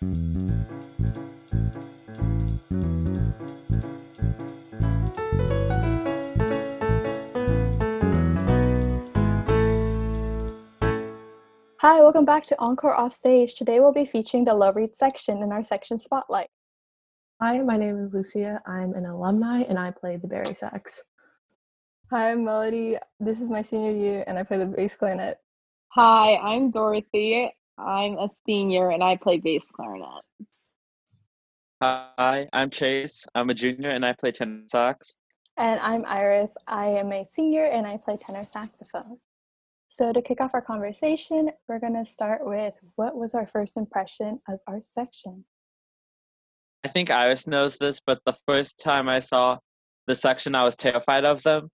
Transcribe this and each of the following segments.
Hi, welcome back to Encore Offstage. Today we'll be featuring the Low Reed section in our section spotlight. Hi, my name is Lucia. I'm an alumni and I play the bari sax. Hi, I'm Melody. This is my senior year and I play the bass clarinet. Hi, I'm Dorothy. I'm a senior and I play bass clarinet. Hi, I'm Chase. I'm a junior and I play tenor sax. And I'm Iris. I am a senior and I play tenor saxophone. So, to kick off our conversation, we're going to start with what was our first impression of our section? I think Iris knows this, but the first time I saw the section, I was terrified of them.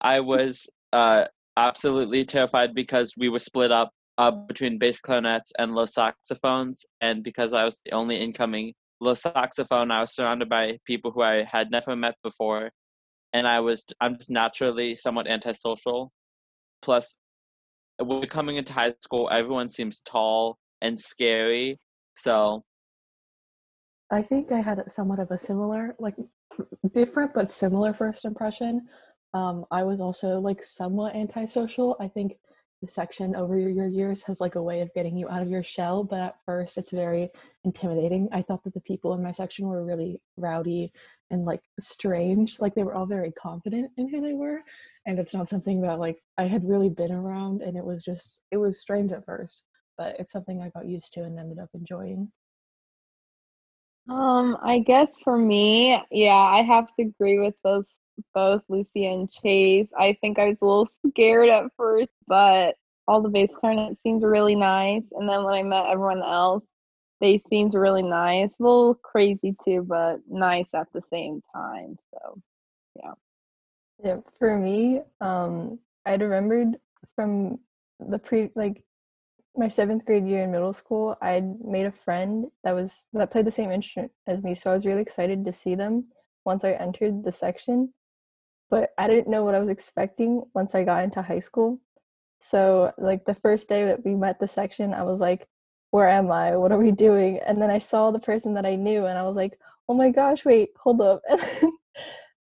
I was uh, absolutely terrified because we were split up uh, between bass clarinets and low saxophones, and because I was the only incoming low saxophone, I was surrounded by people who I had never met before, and I was I'm just naturally somewhat antisocial. Plus, when coming into high school, everyone seems tall and scary. So I think I had somewhat of a similar, like different but similar first impression. Um, I was also like somewhat antisocial. I think section over your years has like a way of getting you out of your shell, but at first it's very intimidating. I thought that the people in my section were really rowdy and like strange. Like they were all very confident in who they were and it's not something that like I had really been around and it was just it was strange at first, but it's something I got used to and ended up enjoying. Um, I guess for me, yeah, I have to agree with both both Lucy and Chase. I think I was a little scared at first, but all the bass clarinet seemed really nice. And then when I met everyone else, they seemed really nice. A little crazy too, but nice at the same time. So yeah. Yeah, for me, um, I'd remembered from the pre like my seventh grade year in middle school, I'd made a friend that was that played the same instrument as me, so I was really excited to see them once I entered the section. But I didn't know what I was expecting once I got into high school. So, like the first day that we met the section, I was like, "Where am I? What are we doing?" And then I saw the person that I knew, and I was like, "Oh my gosh, wait, hold up!"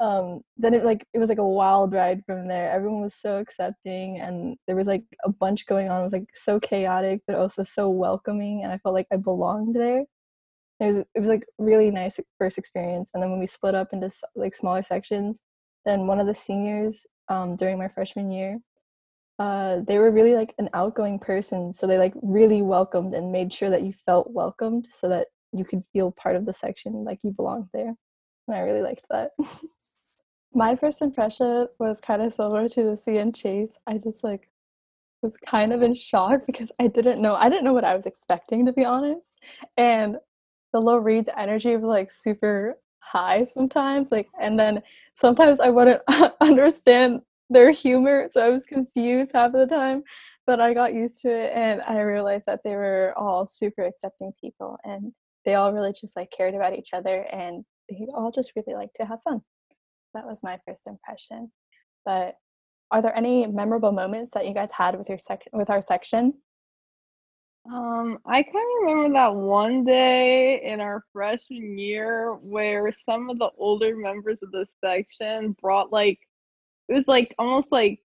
um then it like it was like a wild ride from there everyone was so accepting and there was like a bunch going on it was like so chaotic but also so welcoming and i felt like i belonged there it was it was like really nice first experience and then when we split up into like smaller sections then one of the seniors um during my freshman year uh they were really like an outgoing person so they like really welcomed and made sure that you felt welcomed so that you could feel part of the section like you belonged there and i really liked that My first impression was kind of similar to the C and Chase. I just like was kind of in shock because I didn't know I didn't know what I was expecting to be honest. And the low reeds energy was like super high sometimes like and then sometimes I wouldn't understand their humor so I was confused half of the time but I got used to it and I realized that they were all super accepting people and they all really just like cared about each other and they all just really like to have fun that was my first impression. But are there any memorable moments that you guys had with your sec with our section? Um, I kind of remember that one day in our freshman year where some of the older members of the section brought like it was like almost like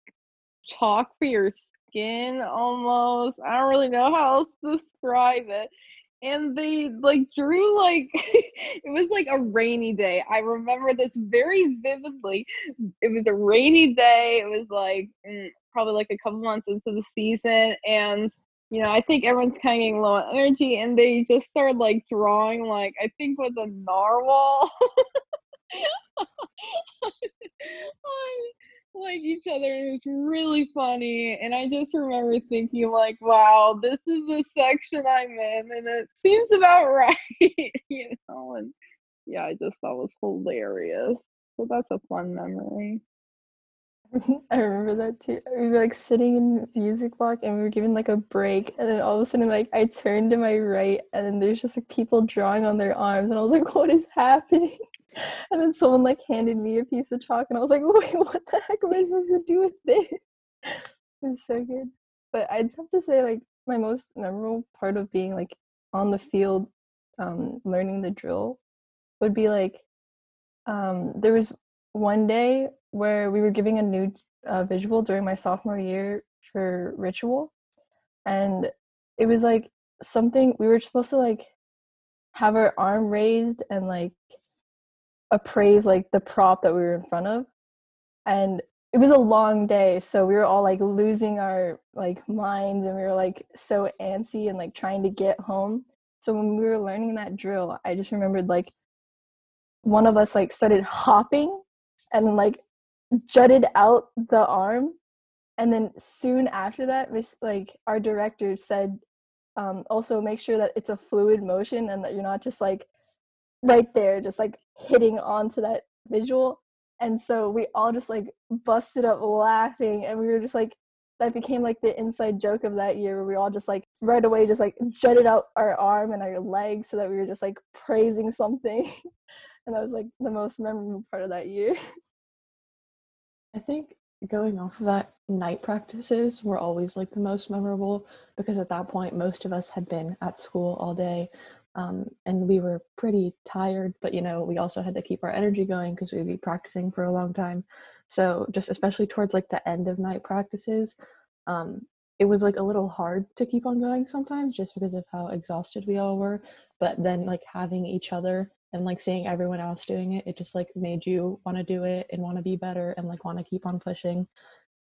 chalk for your skin almost. I don't really know how else to describe it and they like drew like it was like a rainy day. I remember this very vividly. It was a rainy day. It was like mm, probably like a couple months into the season, and you know I think everyone's kind of getting low on energy, and they just started like drawing like I think with a narwhal. like each other. It was really funny. And I just remember thinking, like, wow, this is the section I'm in, and it seems about right, you know. And yeah, I just thought was hilarious. So that's a fun memory. I remember that too. We were like sitting in music block and we were given like a break and then all of a sudden like I turned to my right and then there's just like people drawing on their arms and I was like, what is happening? and then someone like handed me a piece of chalk and I was like, wait, what the heck am I supposed to do with this? it was so good. But I'd have to say like my most memorable part of being like on the field um, learning the drill would be like um, there was one day where we were giving a new uh, visual during my sophomore year for ritual. And it was like something we were supposed to like have our arm raised and like appraise like the prop that we were in front of. And it was a long day so we were all like losing our like minds and we were like so antsy and like trying to get home. So when we were learning that drill i just remembered like one of us like started hopping and then like jutted out the arm and then soon after that like our director said um, also make sure that it's a fluid motion and that you're not just like right there just like hitting onto that visual. And so we all just like busted up laughing and we were just like that became like the inside joke of that year where we all just like right away just like jutted out our arm and our leg so that we were just like praising something. And that was like the most memorable part of that year I think going off of that, night practices were always like the most memorable because at that point, most of us had been at school all day um, and we were pretty tired, but you know, we also had to keep our energy going because we'd be practicing for a long time. So, just especially towards like the end of night practices, um, it was like a little hard to keep on going sometimes just because of how exhausted we all were. But then, like, having each other and like seeing everyone else doing it it just like made you want to do it and want to be better and like want to keep on pushing.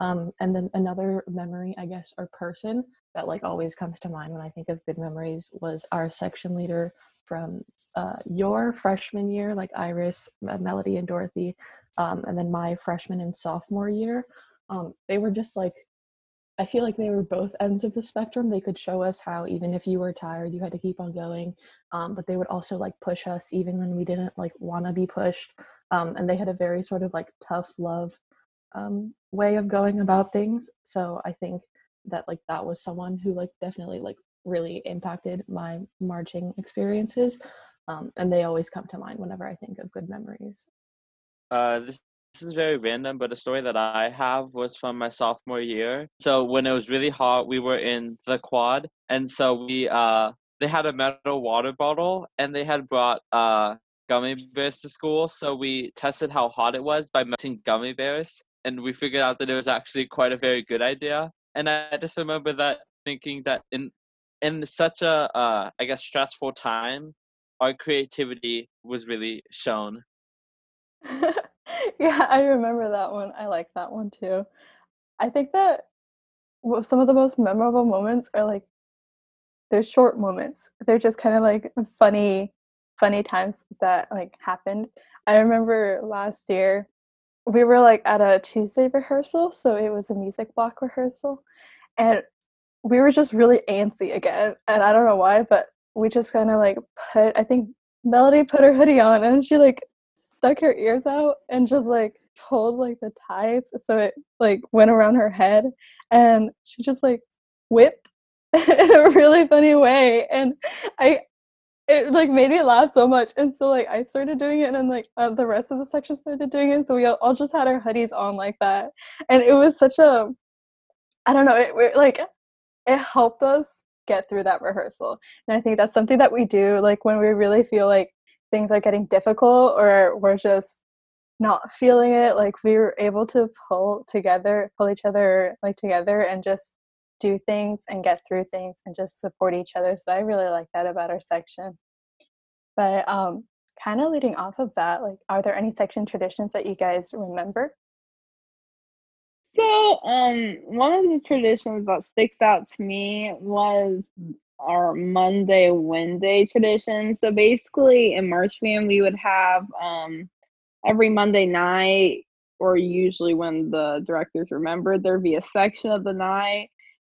Um, and then another memory i guess or person that like always comes to mind when i think of good memories was our section leader from uh, your freshman year like iris melody and dorothy um, and then my freshman and sophomore year. Um, they were just like I feel like they were both ends of the spectrum. They could show us how even if you were tired, you had to keep on going. Um, but they would also like push us even when we didn't like want to be pushed. Um, and they had a very sort of like tough love um, way of going about things. So I think that like that was someone who like definitely like really impacted my marching experiences. Um, and they always come to mind whenever I think of good memories. Uh, this this is very random, but a story that I have was from my sophomore year. So when it was really hot, we were in the quad, and so we uh they had a metal water bottle, and they had brought uh gummy bears to school. So we tested how hot it was by melting gummy bears, and we figured out that it was actually quite a very good idea. And I just remember that thinking that in in such a uh I guess stressful time, our creativity was really shown. yeah, I remember that one. I like that one too. I think that some of the most memorable moments are like they're short moments. They're just kind of like funny, funny times that like happened. I remember last year we were like at a Tuesday rehearsal, so it was a music block rehearsal, and we were just really antsy again. And I don't know why, but we just kind of like put. I think Melody put her hoodie on, and she like stuck her ears out and just like pulled like the ties so it like went around her head and she just like whipped in a really funny way and i it like made me laugh so much and so like i started doing it and then like uh, the rest of the section started doing it so we all, just had our hoodies on like that and it was such a i don't know it, it like it helped us get through that rehearsal and i think that's something that we do like when we really feel like things are getting difficult or we're just not feeling it like we were able to pull together pull each other like together and just do things and get through things and just support each other so i really like that about our section. But um kind of leading off of that like are there any section traditions that you guys remember? So um one of the traditions that sticks out to me was our Monday Wednesday tradition. So basically in March we would have um every Monday night or usually when the directors remembered there'd be a section of the night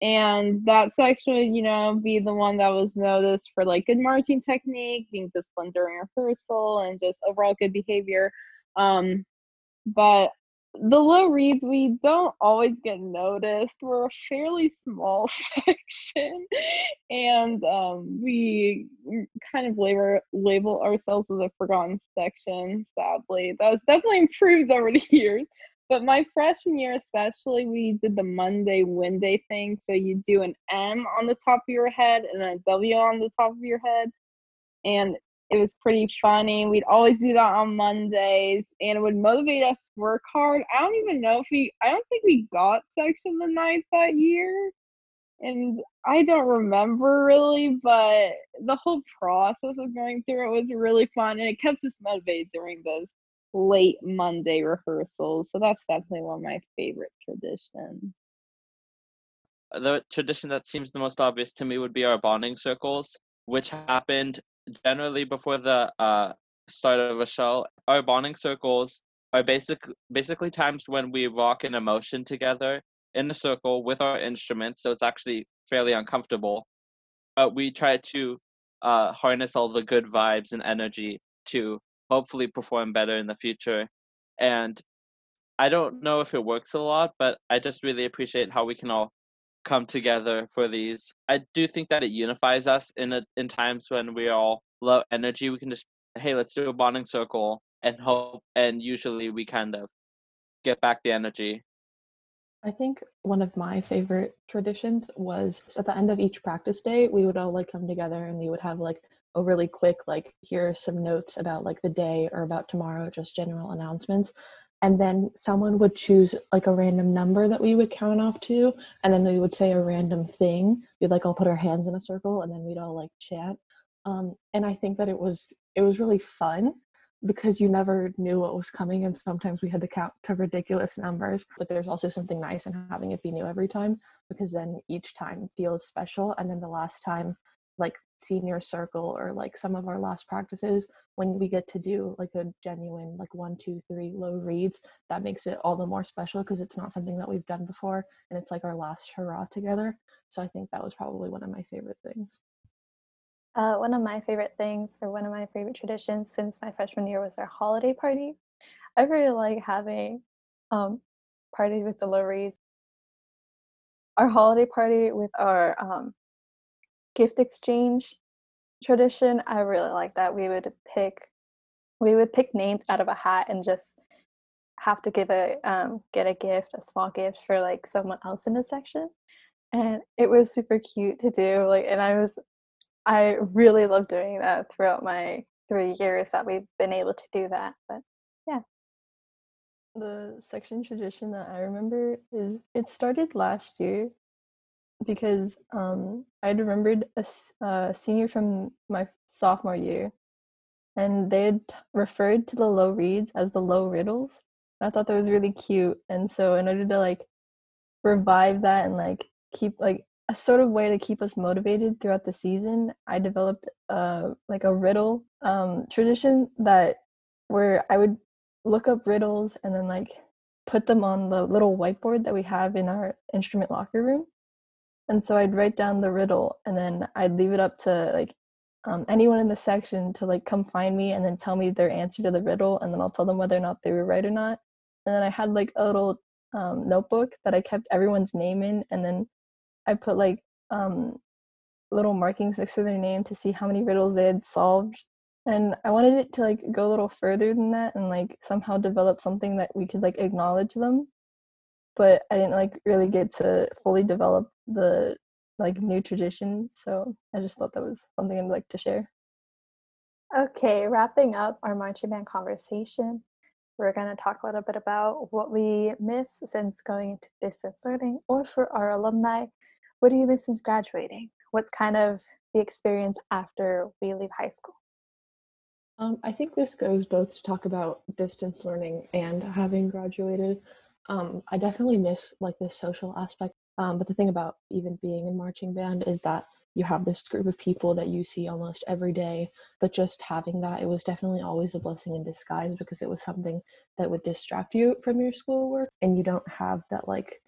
and that section would you know be the one that was noticed for like good marching technique being disciplined during rehearsal and just overall good behavior um but the low reeds we don't always get noticed we're a fairly small section and um, we kind of label label ourselves as a forgotten section sadly. That's definitely improved over the years but my freshman year especially we did the monday wednesday thing so you do an m on the top of your head and a w on the top of your head and it was pretty funny. We'd always do that on Mondays, and it would motivate us to work hard. I don't even know if we, I don't think we got section the ninth that year, and I don't remember really, but the whole process of going through it was really fun, and it kept us motivated during those late Monday rehearsals. So that's definitely one of my favorite traditions. The tradition that seems the most obvious to me would be our bonding circles, which happened generally before the uh, start of a show. Our bonding circles are basic, basically times when we rock in emotion together in a circle with our instruments, so it's actually fairly uncomfortable. But we try to uh, harness all the good vibes and energy to hopefully perform better in the future. And I don't know if it works a lot, but I just really appreciate how we can all come together for these. I do think that it unifies us in a, in times when we're all low energy. We can just hey, let's do a bonding circle and hope and usually we kind of get back the energy. I think one of my favorite traditions was at the end of each practice day, we would all like come together and we would have like a really quick like here are some notes about like the day or about tomorrow, just general announcements and then someone would choose like a random number that we would count off to and then we would say a random thing. We'd like all put our hands in a circle and then we'd all like chant. Um, and i think that it was it was really fun because you never knew what was coming and sometimes we had to count to ridiculous numbers but there's also something nice in having it be new every time because then each time feels special and then the last time like senior circle or like some of our last practices when we get to do like a genuine like one two three low reeds that makes it all the more special because it's not something that we've done before and it's like our last hurrah together. So i think that was probably one of my favorite things. Uh, one of my favorite things or one of my favorite traditions since my freshman year was our holiday party. I really like having um, parties with the low reeds. Our holiday party with our um, gift exchange tradition i really like that. We would pick we would pick names out of a hat and just have to give a um, get a gift a small gift for like someone else in the section. And it was super cute to do like and i was i really love doing that throughout my three years that we've been able to do that but yeah. The section tradition that i remember is it started last year because um, I'd remembered a, a senior from my sophomore year, and they had referred to the low reeds as the low riddles. And I thought that was really cute, and so in order to like revive that and like keep like a sort of way to keep us motivated throughout the season, I developed uh like a riddle um, tradition that where I would look up riddles and then like put them on the little whiteboard that we have in our instrument locker room and so I'd write down the riddle and then I'd leave it up to like um, anyone in the section to like come find me and then tell me their answer to the riddle and then I'll tell them whether or not they were right or not. And then I had like a little um, notebook that I kept everyone's name in and then I put like um, little markings next to their name to see how many riddles they had solved. And I wanted it to like go a little further than that and like somehow develop something that we could like acknowledge them but I didn't like really get to fully develop the like new tradition. So I just thought that was something I'd like to share. Okay, wrapping up our marching band conversation, we're going to talk a little bit about what we miss since going into distance learning, or for our alumni, what do you miss since graduating? What's kind of the experience after we leave high school? Um, I think this goes both to talk about distance learning and having graduated. Um, I definitely miss like the social aspect. Um, but the thing about even being in marching band is that you have this group of people that you see almost every day. But just having that, it was definitely always a blessing in disguise because it was something that would distract you from your schoolwork, and you don't have that like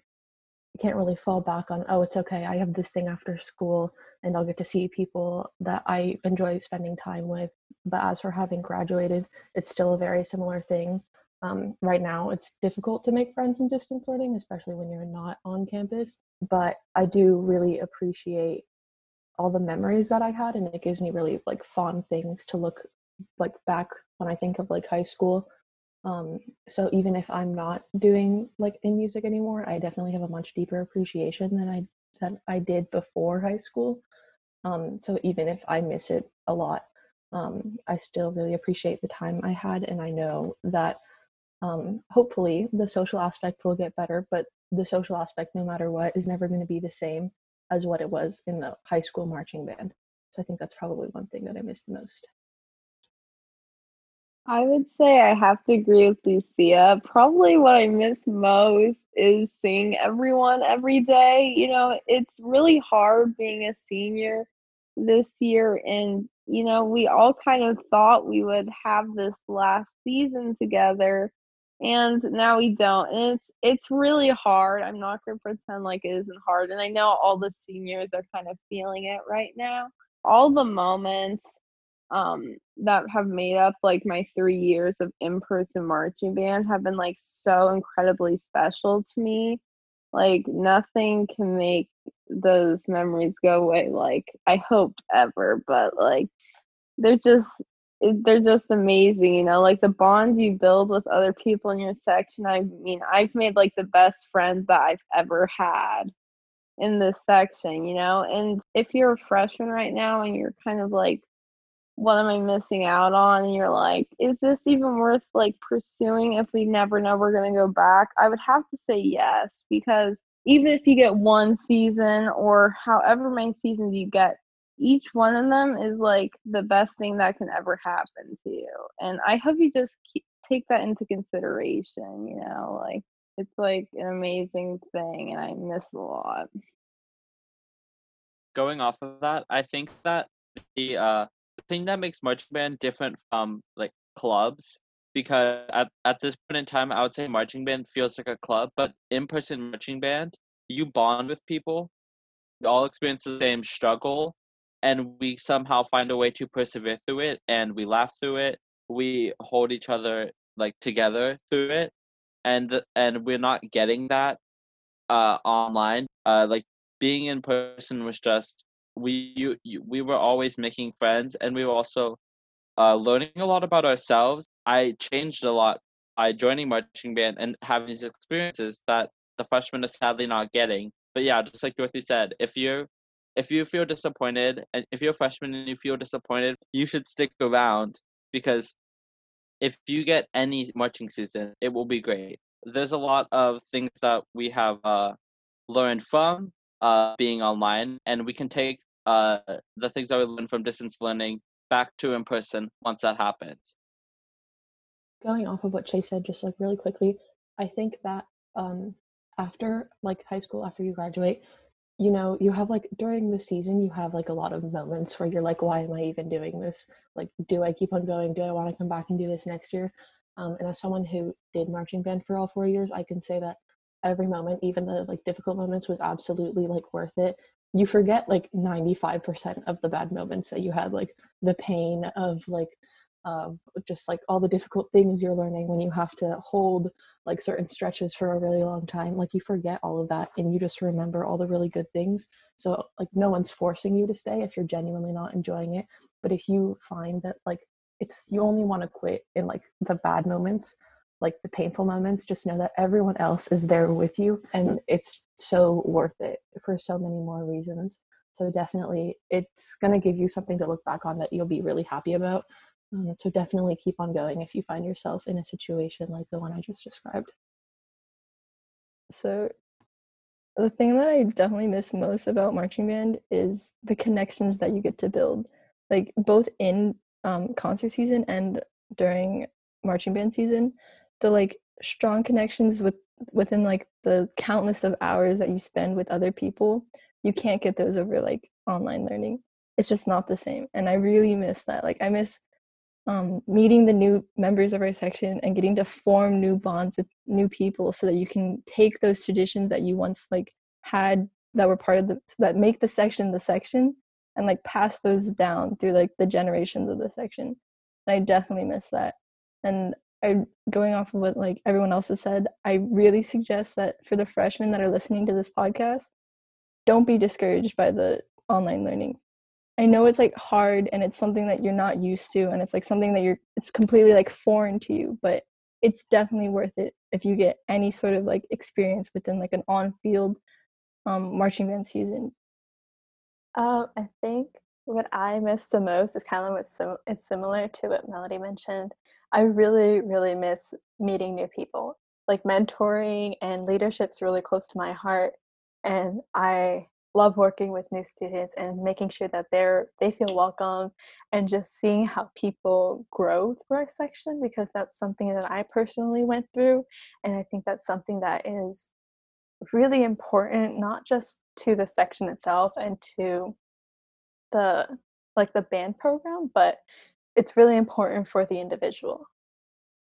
you can't really fall back on oh it's okay i have this thing after school and i'll get to see people that i enjoy spending time with but as for having graduated it's still a very similar thing um, right now, it's difficult to make friends in distance learning, especially when you're not on campus. But I do really appreciate all the memories that I had, and it gives me really like fond things to look like back when I think of like high school. Um, so even if I'm not doing like in music anymore, I definitely have a much deeper appreciation than I that I did before high school. Um, so even if I miss it a lot, um, I still really appreciate the time I had, and I know that um, hopefully the social aspect will get better, but the social aspect, no matter what, is never going to be the same as what it was in the high school marching band. So I think that's probably one thing that I miss the most. I would say I have to agree with Lucia. Probably what I miss most is seeing everyone every day. You know, it's really hard being a senior this year, and you know, we all kind of thought we would have this last season together, and now we don't. And it's it's really hard. I'm not gonna pretend like it isn't hard, and I know all the seniors are kind of feeling it right now. All the moments um that have made up like my three years of in-person marching band have been like so incredibly special to me like nothing can make those memories go away like i hoped ever but like they're just they're just amazing you know like the bonds you build with other people in your section i mean i've made like the best friends that i've ever had in this section you know and if you're a freshman right now and you're kind of like what am I missing out on? And you're like, is this even worth like pursuing if we never know we're going to go back? I would have to say yes, because even if you get one season or however many seasons you get, each one of them is like the best thing that can ever happen to you. And I hope you just keep, take that into consideration, you know, like it's like an amazing thing and I miss a lot. Going off of that, I think that the uh the thing that makes marching band different from like clubs because at, at this point in time i would say marching band feels like a club but in-person marching band you bond with people we all experience the same struggle and we somehow find a way to persevere through it and we laugh through it. We hold each other like together through it and and we're not getting that uh online. Uh like being in person was just we you, you, we were always making friends and we were also uh, learning a lot about ourselves. I changed a lot by joining marching band and having these experiences that the freshmen are sadly not getting. But yeah just like dorothy said if you if you feel disappointed and if you're a freshman and you feel disappointed you should stick around because if you get any marching season it will be great there's a lot of things that we have uh, learned from uh, being online and we can take uh, the things that we learned from distance learning back to in person once that happens. Going off of what Chase said, just like really quickly, I think that um, after like high school, after you graduate, you know, you have like during the season, you have like a lot of moments where you're like, why am I even doing this? Like, do I keep on going? Do I want to come back and do this next year? Um, and as someone who did marching band for all four years, I can say that every moment, even the like difficult moments, was absolutely like worth it you forget like 95% of the bad moments that you had like the pain of like just like all the difficult things you're learning when you have to hold like certain stretches for a really long time like you forget all of that and you just remember all the really good things so like no one's forcing you to stay if you're genuinely not enjoying it but if you find that like it's you only want to quit in like the bad moments like the painful moments, just know that everyone else is there with you and it's so worth it for so many more reasons. So definitely it's going to give you something to look back on that you'll be really happy about. Um, so definitely keep on going if you find yourself in a situation like the one I just described. So the thing that I definitely miss most about marching band is the connections that you get to build, like both in um, concert season and during marching band season the like strong connections with within like the countless of hours that you spend with other people you can't get those over like online learning it's just not the same and i really miss that like i miss um, meeting the new members of our section and getting to form new bonds with new people so that you can take those traditions that you once like had that were part of the that make the section the section and like pass those down through like the generations of the section and i definitely miss that and I going off of what like everyone else has said, I really suggest that for the freshmen that are listening to this podcast, don't be discouraged by the online learning. I know it's like hard and it's something that you're not used to and it's like something that you're it's completely like foreign to you, but it's definitely worth it if you get any sort of like experience within like an on-field um, marching band season. Um, I think what I miss the most is kind of what's sim- it's similar to what Melody mentioned. I really, really miss meeting new people. Like mentoring and leadership's really close to my heart, and I love working with new students and making sure that they're they feel welcome and just seeing how people grow through our section because that's something that I personally went through and I think that's something that is really important not just to the section itself and to the like the band program but it's really important for the individual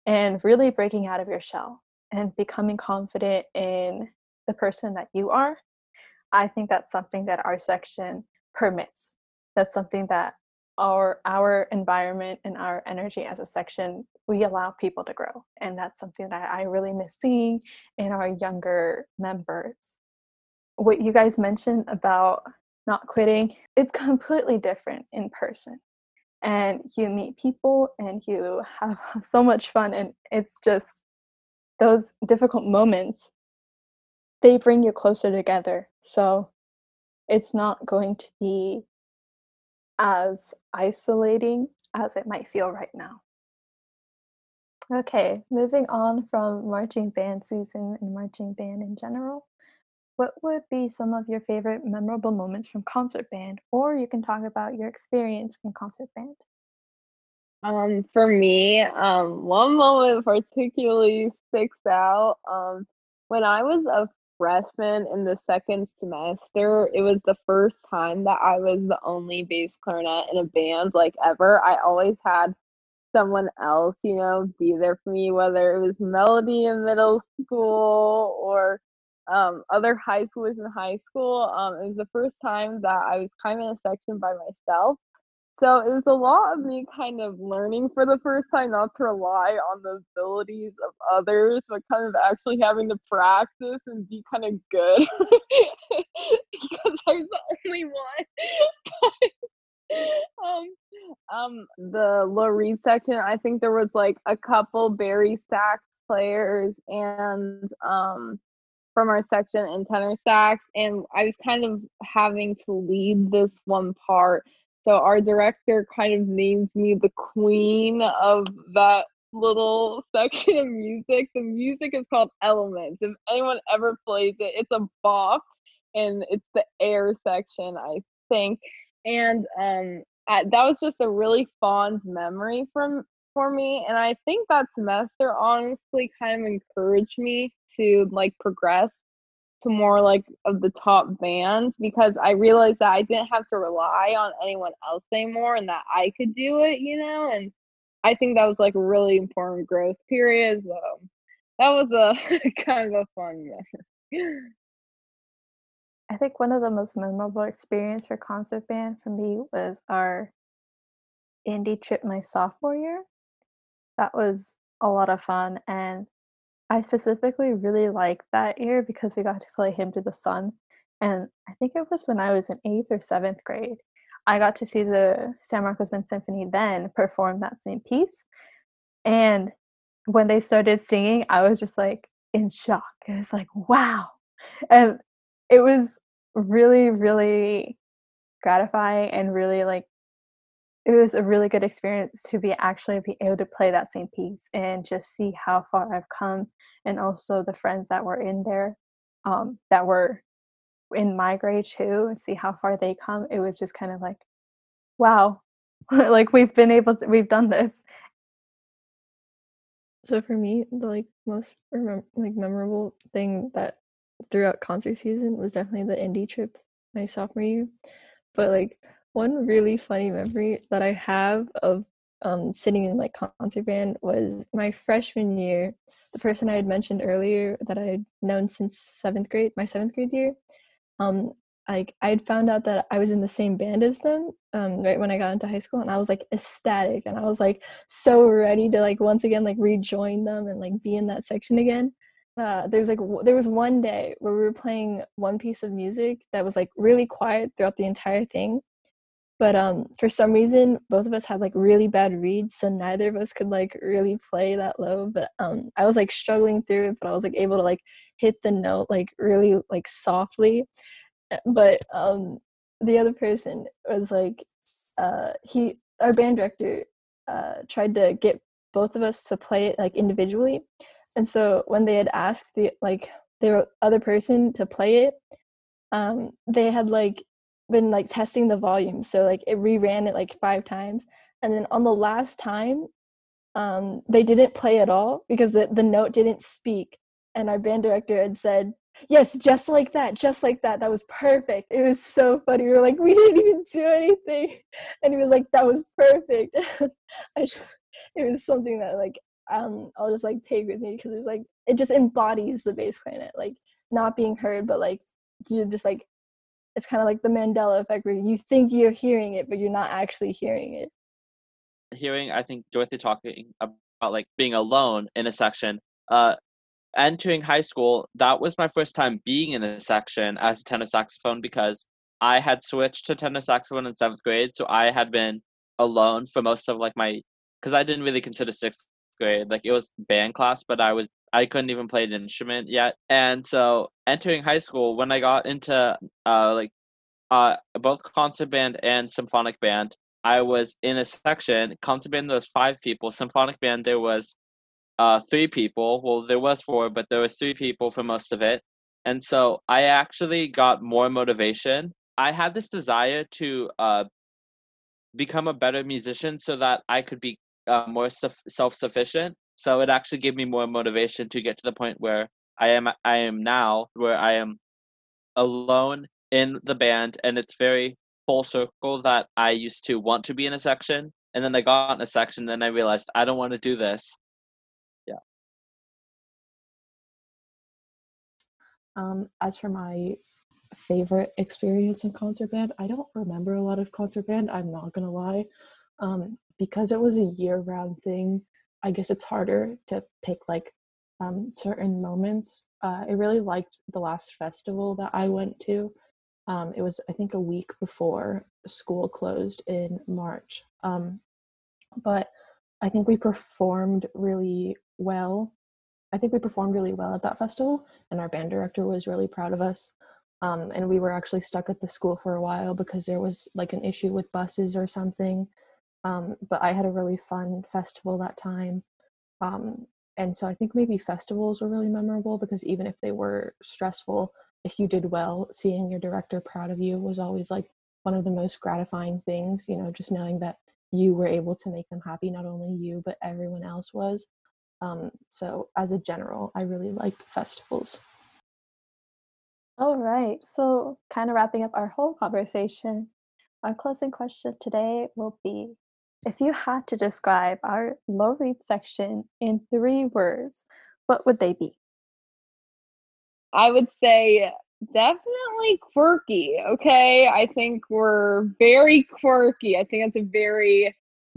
and really breaking out of your shell and becoming confident in the person that you are i think that's something that our section permits. That's something that our our environment and our energy as a section we allow people to grow and that's something that i really miss seeing in our younger members. What you guys mentioned about not quitting it's completely different in person. And you meet people and you have so much fun and it's just those difficult moments they bring you closer together. So it's not going to be as isolating as it might feel right now. Okay moving on from marching band season and marching band in general what would be some of your favorite memorable moments from concert band? Or you can talk about your experience in concert band. Um, for me, um, one moment particularly sticks out. Um, when I was a freshman in the second semester, it was the first time that I was the only bass clarinet in a band like ever. I always had someone else, you know, be there for me, whether it was Melody in middle school or um, other high schoolers in high school. Um, it was the first time that I was kind of in a section by myself. So it was a lot of me kind of learning for the first time not to rely on the abilities of others, but kind of actually having to practice and be kind of good because I was the only one. um, um, the low section, I think there was like a couple bari sax players and um from our section in tenor sax, and I was kind of having to lead this one part so our director kind of names me the queen of that little section of music. The music is called Elements. If anyone ever plays it, it's a bop and it's the air section, I think. And um I, that was just a really fond memory from for me and I think that semester honestly kind of encouraged me to like progress to more like of the top bands because I realized that I didn't have to rely on anyone else anymore and that I could do it, you know, and I think that was like a really important growth period. So that was a kind of a fun. I think one of the most memorable experience for concert band for me was our indie trip my sophomore year. That was a lot of fun and I specifically really liked that year because we got to play Hymn to the Sun, and I think it was when I was in 8th or 7th grade. I got to see the San Marcos Wind Symphony then perform that same piece, and when they started singing, I was just, like, in shock. It was like, "Wow!" And it was really, really gratifying and really, like it was a really good experience to be actually be able to play that same piece and just see how far I've come and also the friends that were in there um, that were in my grade too and see how far they come it was just kind of like wow like we've been able to, we've done this So for me, the like most remem- like memorable thing that throughout concert season was definitely the indie trip my sophomore year. But like one really funny memory that I have of um, sitting in like concert band was my freshman year. The person I had mentioned earlier that I had known since seventh grade, my seventh grade year, um, like I had found out that I was in the same band as them um, right when I got into high school, and I was like ecstatic, and I was like so ready to like once again like rejoin them and like be in that section again. Uh, there's like w- there was one day where we were playing one piece of music that was like really quiet throughout the entire thing, but um for some reason both of us had like really bad reeds so neither of us could like really play that low but um i was like struggling through it but i was like able to like hit the note like really like softly Uh, but um the other person was like uh, he our band director uh, tried to get both of us to play it like individually, and so when they had asked the like the other person to play it, um, they had like been like testing the volume, so like it reran it like five times, and then on the last time, um, they didn't play at all because the the note didn't speak, and our band director had said yes just like that just like that that was perfect. It was so funny we were like we didn't even do anything. And he was like that was perfect. I just it was something that like um i'll just like take with me because it's like it just embodies the bass clarinet like not being heard but like you're just like it's kind of like the mandela effect where you think you're hearing it but you're not actually hearing it. Hearing i think dorothy talking about like being alone in a section uh entering high school, that was my first time being in a section as a tenor saxophone because I had switched to tenor saxophone in seventh grade, so I had been alone for most of like my because I didn't really consider sixth grade like it was band class, but I was I couldn't even play an instrument yet, and so entering high school when I got into uh like uh both concert band and symphonic band, I was in a section. Concert band there was five people. Symphonic band there was uh, three people. Well, there was four, but there was three people for most of it. And so I actually got more motivation. I had this desire to uh, become a better musician so that I could be uh, more self sufficient. So it actually gave me more motivation to get to the point where I am. I am now, where I am alone in the band, and it's very full circle that I used to want to be in a section, and then I got in a section, and then I realized I don't want to do this, Yeah. Um, as for my favorite experience in concert band, I don't remember a lot of concert band. I'm not gonna lie, um, because it was a year-round thing. I guess it's harder to pick like um, certain moments. Uh, I really liked the last festival that I went to. Um, it was I think a week before school closed in March. Um, but I think we performed really well I think we performed really well at that festival, and our band director was really proud of us. Um, and we were actually stuck at the school for a while because there was like an issue with buses or something. Um, but I had a really fun festival that time. Um, and so I think maybe festivals were really memorable because even if they were stressful, if you did well, seeing your director proud of you was always like one of the most gratifying things, you know, just knowing that you were able to make them happy, not only you, but everyone else was. Um, so, as a general, I really liked festivals. All right. So, kind of wrapping up our whole conversation, our closing question today will be if you had to describe our low reed section in three words, what would they be? I would say definitely quirky. Okay. I think we're very quirky. I think that's a very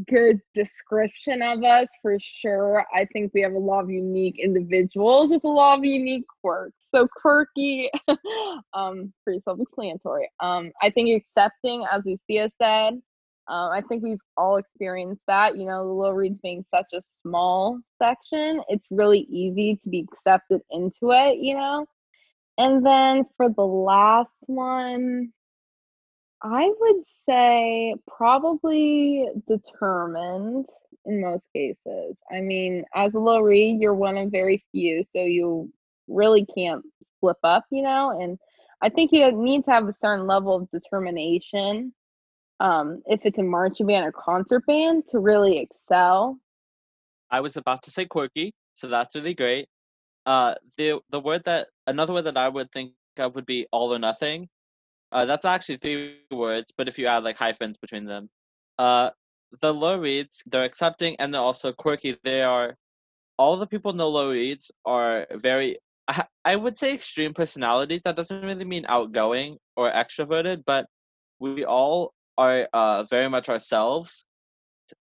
good description of us for sure. I think we have a lot of unique individuals with a lot of unique quirks. So quirky, um, pretty self-explanatory. Um, I think accepting, as Lucia said, um, I think we've all experienced that. You know, the low reeds being such a small section, it's really easy to be accepted into it. You know, and then for the last one, I would say probably determined in most cases. I mean, as a reed, you're one of very few, so you really can't slip up, you know. And I think you need to have a certain level of determination, um, if it's a marching band or concert band, to really excel. I was about to say quirky, so that's really great. Uh, the the word that another word that I would think of would be all or nothing. Uh, that's actually three words, but if you add like hyphens between them, uh, the low reeds they're accepting and they're also quirky. They are all the people in the low reeds are very I, I would say extreme personalities. That doesn't really mean outgoing or extroverted, but we all are uh, very much ourselves,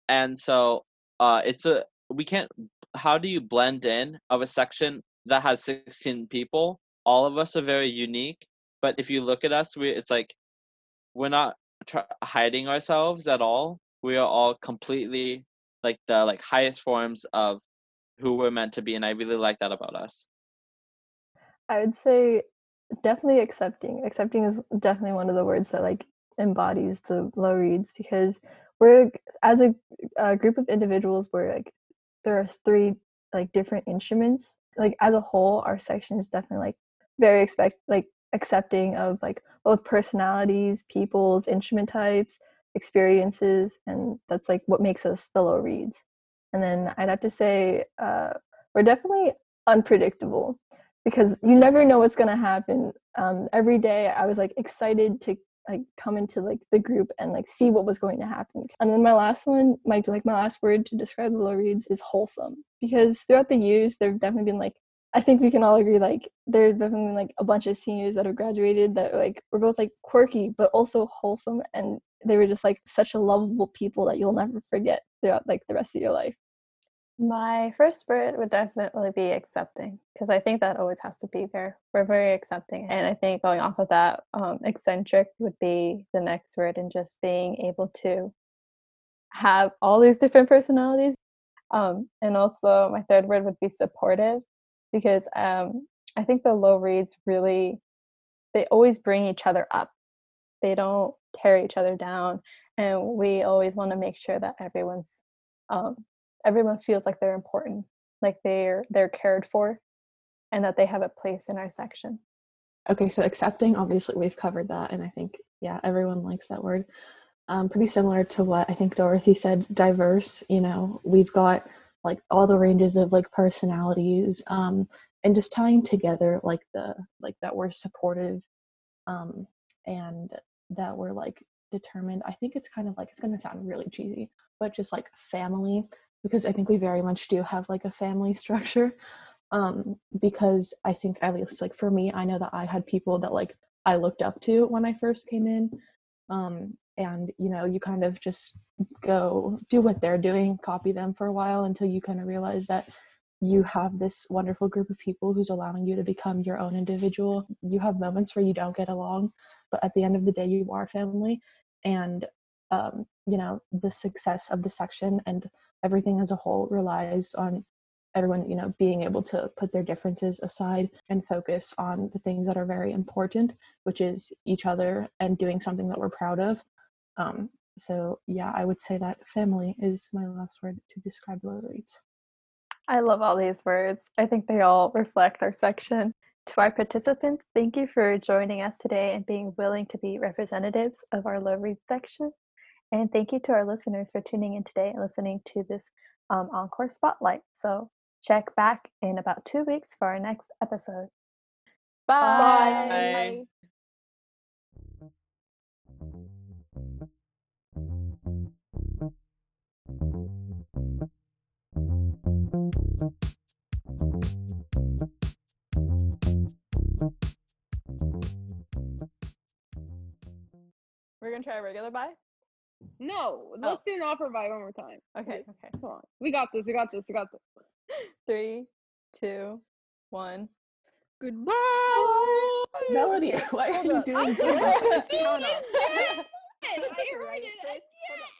and so uh, it's a we can't. How do you blend in of a section that has sixteen people? All of us are very unique, but if you look at us we it's like we're not tr- hiding ourselves at all we are all completely like the like highest forms of who we're meant to be and i really like that about us i would say definitely accepting accepting is definitely one of the words that like embodies the low reeds because we're as a, a group of individuals we're like there are three like different instruments like as a whole our section is definitely like very expect like accepting of like both personalities people's instrument types experiences and that's like what makes us the low reeds and then i'd have to say uh, we're definitely unpredictable because you never know what's going to happen. Um, every day i was like excited to like come into like the group and like see what was going to happen. And then my last one my like my last word to describe the low reeds is wholesome because throughout the years there've definitely been like i think we can all agree like there have definitely been like a bunch of seniors that have graduated that like were both like quirky but also wholesome and they were just like such a lovable people that you'll never forget throughout like the rest of your life My first word would definitely be accepting because I think that always has to be there. We're very accepting. And I think going off of that, um, eccentric would be the next word, and just being able to have all these different personalities. Um, and also, my third word would be supportive because um, I think the low reeds really, they always bring each other up. They don't tear each other down. And we always want to make sure that everyone's um, everyone feels like they're important like they're they're cared for and that they have a place in our section Okay, so accepting, obviously, we've covered that, and I think, yeah, everyone likes that word. Um, pretty similar to what I think Dorothy said, diverse. You know, we've got like all the ranges of like personalities, um, and just tying together like the like that we're supportive, um, and that we're like determined. I think it's kind of like it's gonna sound really cheesy, but just like family, because I think we very much do have like a family structure um because i think at least like for me i know that i had people that like i looked up to when i first came in um and you know you kind of just go do what they're doing copy them for a while until you kind of realize that you have this wonderful group of people who's allowing you to become your own individual. You have moments where you don't get along but at the end of the day you are family and um you know the success of the section and everything as a whole relies on everyone you know being able to put their differences aside and focus on the things that are very important which is each other and doing something that we're proud of. Um, so yeah i would say that family is my last word to describe low reeds i love all these words. I think they all reflect our section. To our participants thank you for joining us today and being willing to be representatives of our low reed section and thank you to our listeners for tuning in today and listening to this um, encore spotlight so check back in about two weeks for our next episode. Bye. Bye. We're gonna try a regular bye. No, let's oh. do an offer by one more time. Okay, okay. Come on. We got this. We got this. We got this. Three, two, one. goodbye oh, melody why are you doing I goodbye? heard it. I heard it.